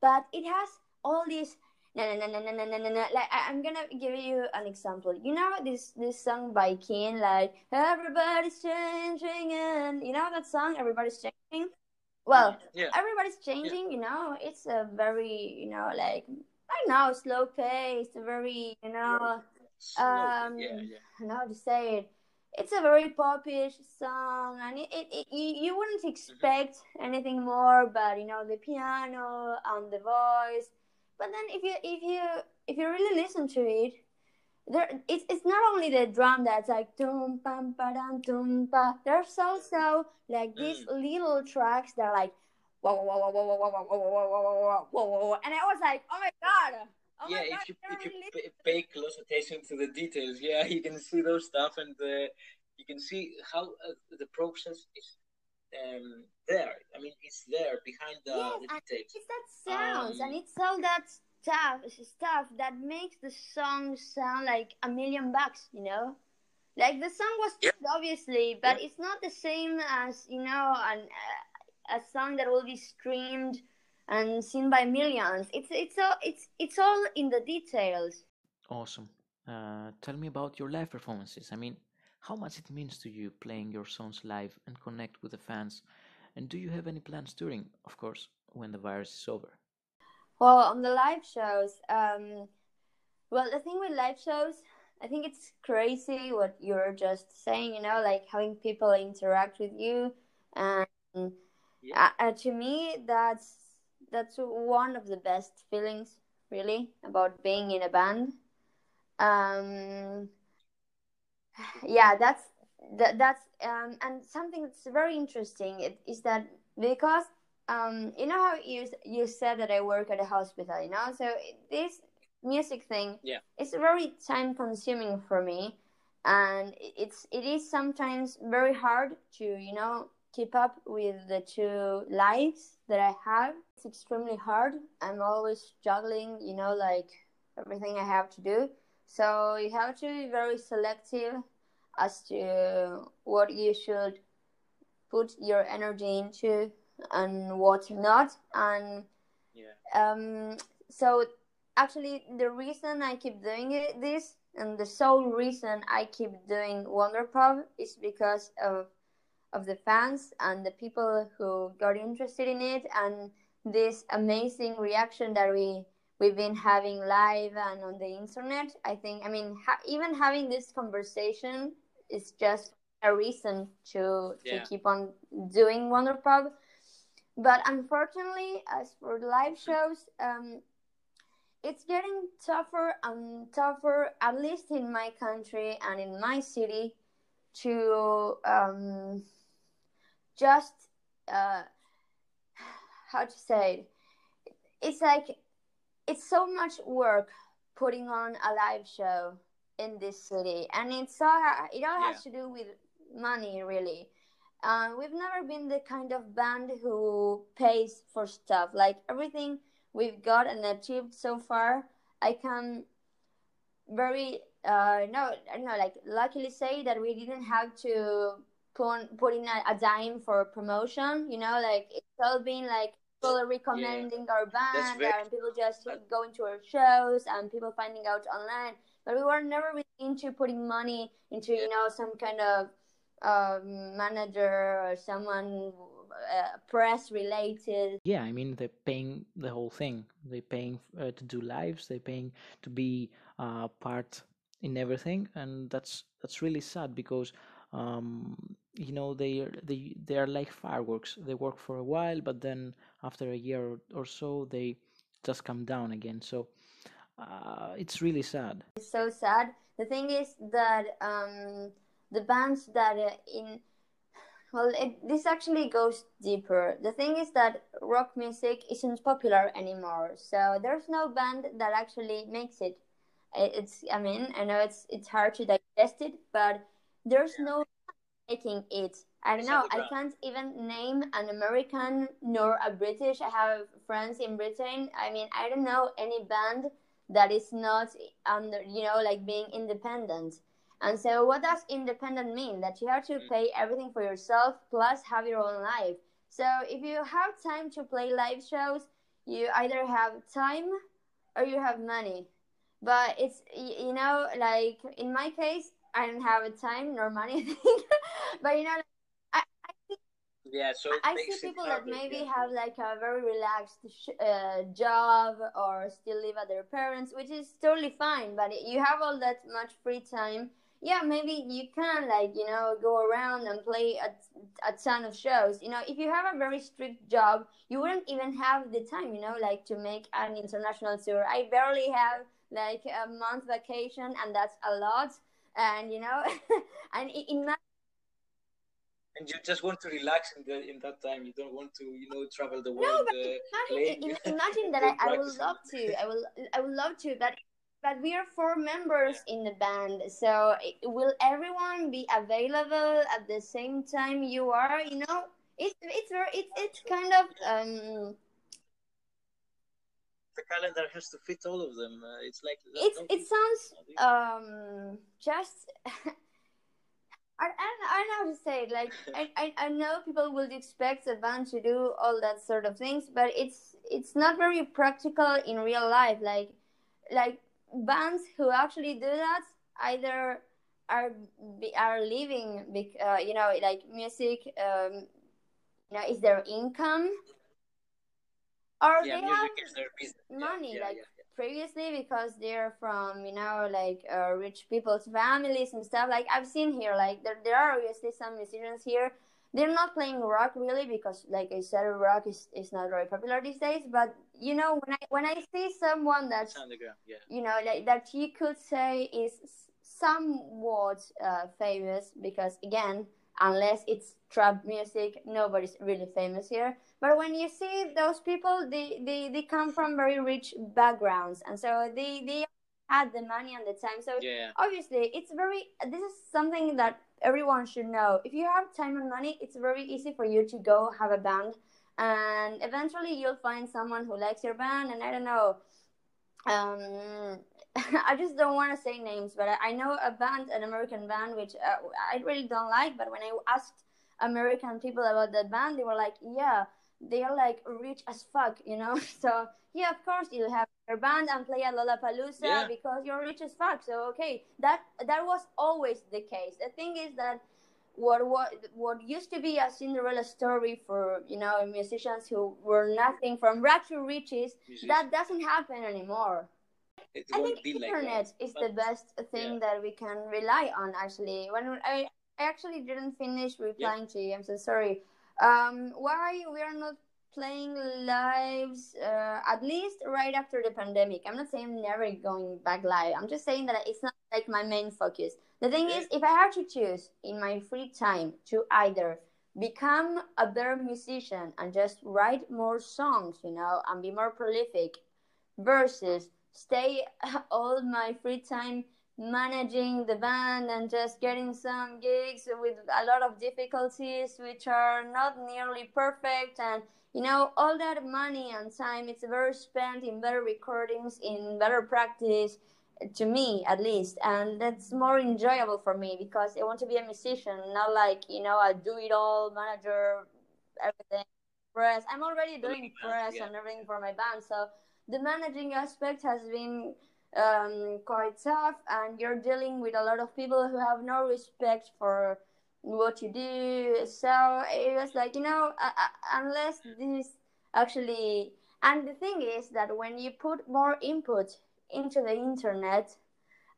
but it has all these na na na na na na na na like I, i'm gonna give you an example you know this this song by Keane like everybody's changing and you know that song everybody's changing well yeah. everybody's changing you know it's a very you know like i know slow paced very you know Slow, um yeah, yeah. I don't know how to say it. It's a very popish song and it, it, it you, you wouldn't expect anything more but you know the piano and the voice. But then if you if you if you really listen to it there it's, it's not only the drum that's like tum pam pa dum tum pa. There's also like these little tracks that are like whoa whoa whoa whoa whoa whoa whoa whoa whoa whoa whoa whoa and I was like oh my god oh yeah, my god if you if you pay, close attention to the details, yeah, you can see those stuff, and uh, you can see how uh, the process is um, there. I mean, it's there behind the, Yes, the details. it's that sounds and Um, it's all that stuff stuff that makes the song sound like a million bucks you know like the song was Yeah. obviously but it's not the same as you know an uh, a song that will be streamed and seen by millions it's it's all it's it's all in the details Awesome. Uh, tell me about your live performances. I mean, how much it means to you playing your songs live and connect with the fans. And do you have any plans during, of course, when the virus is over? Well, on the live shows, um, well, the thing with live shows, I think it's crazy what you're just saying. You know, like having people interact with you, and yeah. uh, to me, that's that's one of the best feelings, really, about being in a band. Um, yeah, that's that, that's um, and something that's very interesting is that because um, you know how you you said that I work at a hospital, you know, so this music thing, yeah, it's very time consuming for me, and it's it is sometimes very hard to you know keep up with the two lives that I have. It's extremely hard. I'm always juggling, you know, like everything I have to do. So you have to be very selective as to what you should put your energy into and what not. And yeah. um, so actually, the reason I keep doing it, this and the sole reason I keep doing Wonderpub is because of of the fans and the people who got interested in it and this amazing reaction that we we've been having live and on the internet. I think i mean ha- even having this conversation is just a reason to to keep on doing Wonderpub but unfortunately as for live shows um it's getting tougher and tougher at least in my country and in my city to um just uh, how to say it? it's like it's so much work putting on a live show in this city and it's all it all has to do with money really. Uh, we've never been the kind of band who pays for stuff. Like everything we've got and achieved so far i can very uh no no like luckily say that we didn't have to put putting a, a, dime for promotion. You know, like it's all been like people recommending yeah. our band very... and people just going to our shows and people finding out online. But we were never really into putting money into you know some kind of um, manager or someone uh, press related. Yeah, I mean they're paying the whole thing. They're paying uh, to do lives. They're paying to be uh, part in everything, and that's that's really sad because um, you know they are they they are like fireworks. They work for a while but then after a year or so they just come down again. So uh, it's really sad. It's so sad. The thing is that um, the bands that uh, in well it, this actually goes deeper. The thing is that rock music isn't popular anymore. So there's no band that actually makes it. It's i mean i know it's it's hard to digest it but there's no making it. I don't know. I can't even name an American nor a British. I have friends in Britain. I mean, I don't know any band that is not under, you know, like being independent. And so, what does independent mean? That you have to mm. pay everything for yourself plus have your own life. So, if you have time to play live shows, you either have time or you have money. But it's, you know, like in my case, I don't have a time nor money but you know, I, I see, yeah. So I see people that maybe yeah. have like a very relaxed uh, job or still live at their parents, which is totally fine. But you have all that much free time. Yeah, maybe you can like you know go around and play a, a ton of shows. You know, if you have a very strict job, you wouldn't even have the time. You know, like to make an international tour. I barely have like a month vacation, and that's a lot and you know and in my and you just want to relax in, the, in that time. You don't want to you know travel the world no, but uh, imagine, imagine that I, I would love to i will i would love to but but we are four members in the band so will everyone be available at the same time you are you know? It's it's very it's, it's kind of um the calendar has to fit all of them. Uh, it's like it. It sounds um just. I, I, don't know how to say it. Like I, I, I know people would expect a band to do all that sort of things, but it's it's not very practical in real life. Like like bands who actually do that either are are living, uh, you know, like music, um, you know, is their income or yeah, they have is their business. Yeah, money yeah, like previously because they're from you know like uh, rich people's families and stuff like i've seen here like there, there are obviously some musicians here they're not playing rock really because like i said rock is, is not very popular these days but you know when i when i see someone that's. Yeah. you know like that you could say is somewhat uh, famous because again unless it's trap music nobody's really famous here but when you see those people they, they, they come from very rich backgrounds. And so they, they had the money and the time. So Yeah. obviously it's very this is something that everyone should know. If you have time and money it's very easy for you to go have a band. And eventually you'll find someone who likes your band. And i don't know um i just don't want to say names but I, I know a band an american band which uh, i really don't like. But when i asked american people about that band they were like yeah they are like rich as fuck you know so yeah of course you'll have your band and play at lollapalooza Yeah. because you're rich as fuck so okay that that was always the case the thing is that what what what used to be a Cinderella story for you know musicians who were nothing from rags to riches Musician. that doesn't happen anymore. it I think like internet that. is the best thing yeah. that we can rely on. Actually, when I I actually didn't finish replying to you. I'm so sorry. Um, why we are not playing lives? Uh, at least right after the pandemic. I'm not saying never going back live. I'm just saying that it's not like my main focus. The thing is, if I had to choose in my free time to either become a better musician and just write more songs, you know, and be more prolific, versus stay all my free time managing the band and just getting some gigs with a lot of difficulties which are not nearly perfect. And you know all that money and time it's better spent in better recordings in better practice to me at least. And that's more enjoyable for me because i want to be a musician not like you know a do it all manager everything. Press i'm already doing press yeah. and everything for my band so the managing aspect has been um, quite tough and you're dealing with a lot of people who have no respect for what you do. So it was like you know uh, uh, unless this actually and the thing is that when you put more input into the internet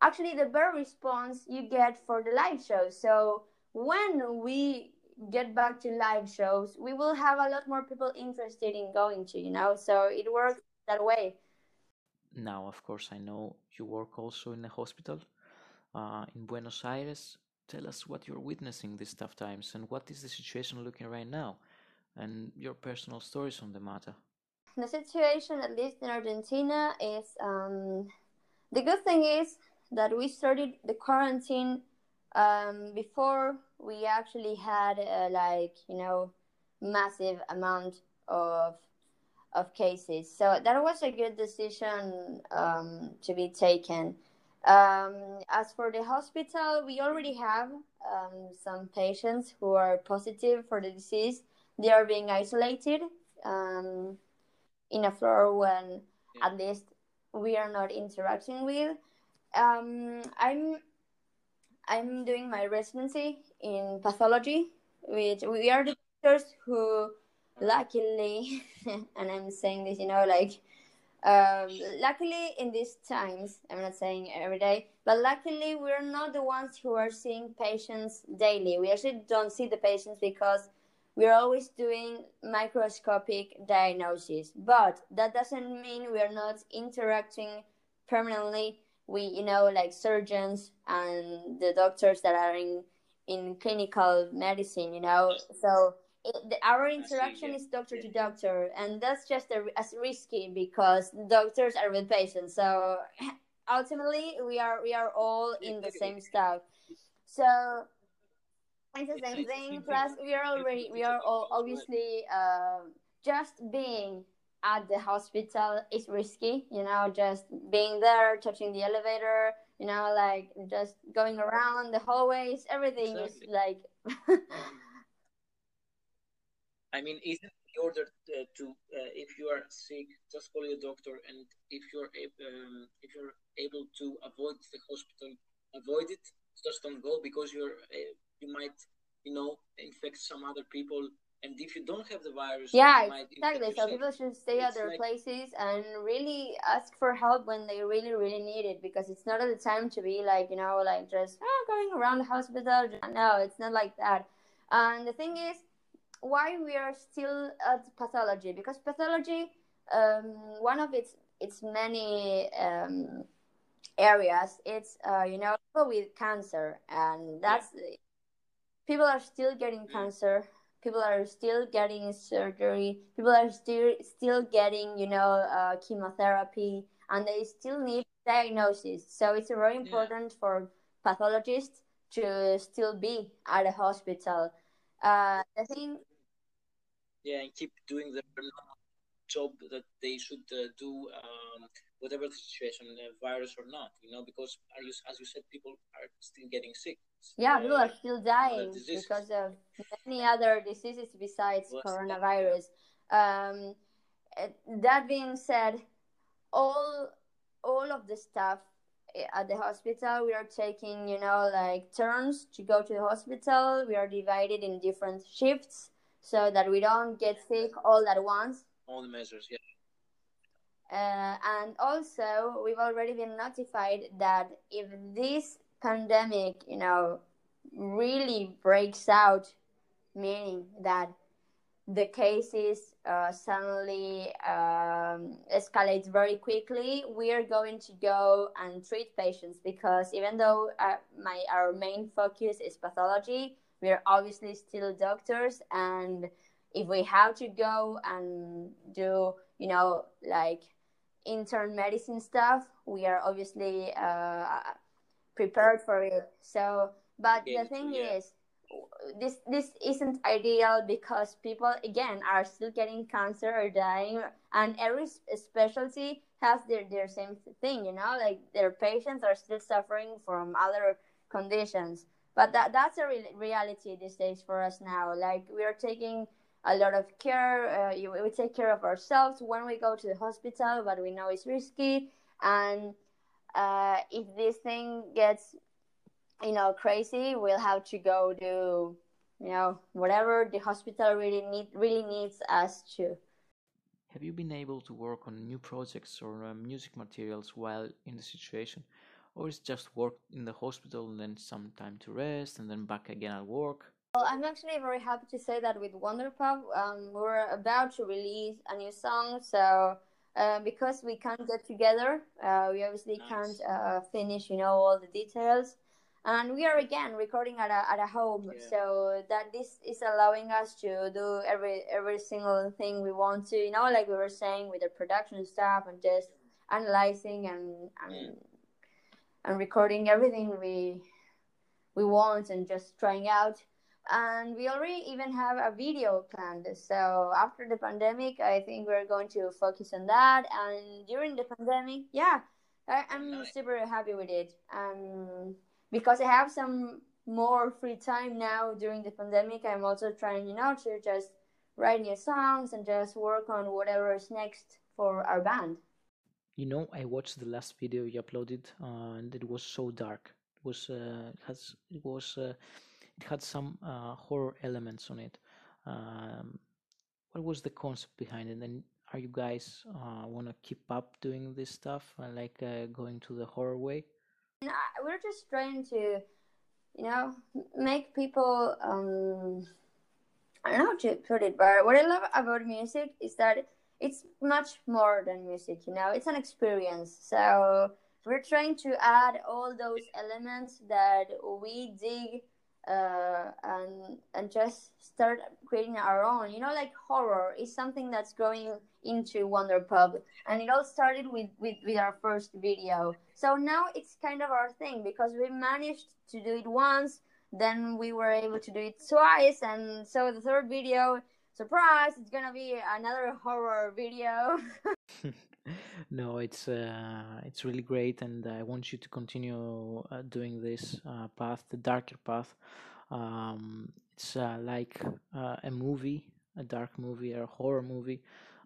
actually the better response you get for the live shows so when we get back to live shows we will have a lot more people interested in going to you know? So it works that way Now, of course, I know you work also in a hospital uh, in Buenos Aires. Tell us what you're witnessing these tough times and what is the situation looking right now and your personal stories on the matter. the situation at least in argentina is um, the good thing is that we started the quarantine um, before we actually had uh, like you know massive amount of of cases. So that was a good decision um, to be taken. Um, as for the hospital we already have um, some patients who are positive for the disease. They are being isolated um, in a floor when Yeah. at least we are not interacting with. Um, i'm i'm doing my residency in pathology which we are the doctors who luckily and i'm saying this you know like um, luckily in these times i'm not saying every day but luckily we're not the ones who are seeing patients daily. We actually don't see the patients because we're always doing microscopic diagnosis. But that doesn't mean we're not interacting permanently with you know like surgeons and the doctors that are in in clinical medicine you know? So it, our interaction is doctor to doctor and that's just a, as risky because doctors are with patients so ultimately we are we are all in the same stuff so it's the same thing. Plus, we are already we are all obviously uh, just being at the hospital is risky. You know, just being there, touching the elevator. You know, like just going around the hallways. Everything Exactly. is like. I mean, isn't the order uh, to uh, if you are sick, just call your doctor, and if you're um, if you're able to avoid the hospital, avoid it. Just don't go because you're uh, you might you know infect some other people and if you don't have the virus, yeah, you exactly. So people should stay at their like- places and really ask for help when they really, really need it because it's not the time to be like, you know, like just oh, going around the hospital. No, it's not like that. And the thing is, why we are still at pathology because pathology, um, one of its its many um, areas, it's uh, you know people with cancer, and that's people are still getting Mm. cancer people are still getting surgery people are still still getting you know uh, chemotherapy and they still need diagnosis. So it's very important for pathologists to still be at a hospital. Uh, the thing yeah, and keep doing their job that they should uh, do, um, whatever the situation, uh, virus or not. You know, because as you said, people are still getting sick. yeah Uh, people are still dying because of many other diseases besides Was- coronavirus um, uh, that being said all all of the staff at the hospital we are taking you know like turns to go to the hospital we are divided in different shifts so that we don't get sick all at once all the measures. Yeah, uh, and also we've already been notified that if this pandemic you know really breaks out meaning that the cases uh, suddenly um, escalates very quickly we are going to go and treat patients because even though uh, my our main focus is pathology we are obviously still doctors and if we have to go and do you know like intern medicine stuff we are obviously uh, prepared for it. So but Yeah, the thing yeah. is this this isn't ideal because people again are still getting cancer or dying and every specialty has their their same thing you know? Like their patients are still suffering from other conditions but that that's a re- reality these days for us now. Like we are taking a lot of care uh, we take care of ourselves when we go to the hospital but we know it's risky. And uh, if this thing gets you know crazy we'll have to go do you know whatever the hospital really need really needs us to. Have you been able to work on new projects or uh, music materials while in the situation? Or is just work in the hospital and then some time to rest and then back again at work? well i'm actually very happy to say that with wonderpub um, we're about to release a new song so uh, because we can't get together uh, we obviously Nice. can't uh, finish you know all the details and we are again recording at a, at a home Yeah. so that this is allowing us to do every every single thing we want to you know like we were saying with the production stuff and just analyzing and and, and recording everything we we want and just trying out. And we already even have a video planned. So after the pandemic i think we're going to focus on that. And during the pandemic yeah I, i'm super happy with it. Um because i have some more free time now during the pandemic i'm also trying you know to just write new songs and just work on whatever is next for our band You know, I watched the last video you uploaded, uh, and it was so dark. It was uh, has it was uh, it had some uh, horror elements on it. Um, what was the concept behind it? And are you guys uh, want to keep up doing this stuff, uh, like going to the horror way? And we're just trying to you know make people um i don't know how to put it but what i love about music is that it's much more than music you know? It's an experience. So we're trying to add all those elements that we dig uh, and and just start creating our own. You know like horror is something that's going into wonder pub and it all started with, with with our first video. So now it's kind of our thing because we managed to do it once then we were able to do it twice and so the third video surprise it's gonna be another horror video no, it's uh, it's really great, and I want you to continue uh, doing this uh, path, the darker path. Um, it's uh, like uh, a movie, a dark movie, or a horror movie,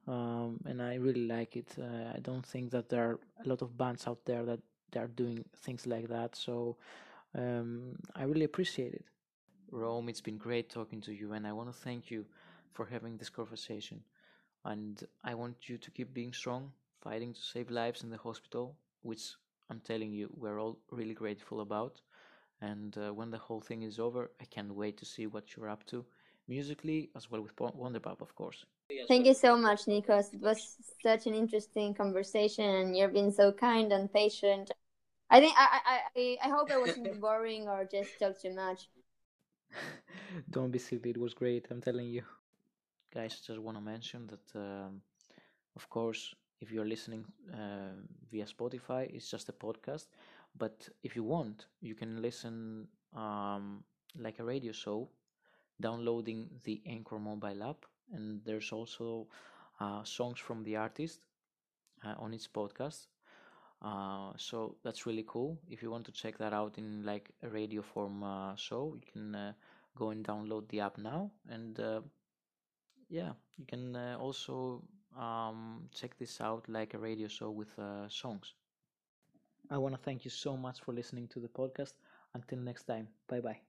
um, and I really like it. Uh, I don't think that there are a lot of bands out there that they are doing things like that, so um, I really appreciate it. Rome, it's been great talking to you, and I want to thank you for having this conversation. And I want you to keep being strong, fighting to save lives in the hospital, which I'm telling you, we're all really grateful about. And uh, when the whole thing is over, I can't wait to see what you're up to musically as well with Wonderpub, of course. Thank you so much, Nikos. It was such an interesting conversation, and you've been so kind and patient. I think I I I, hope I wasn't boring or just talked too much. Don't be silly. It was great. I'm telling you, guys. Just want to mention that, um, of course, if you're listening uh, via Spotify, it's just a podcast. But if you want, you can listen um, like a radio show, downloading the Anchor mobile app, and there's also uh, songs from the artist uh, on its podcast. Uh, so that's really cool. If you want to check that out in like a radio form uh, show, you can uh, go and download the app now, and yeah, you can also um, check this out like a radio show with songs. I want to thank you so much for listening to the podcast. Until next time, bye bye.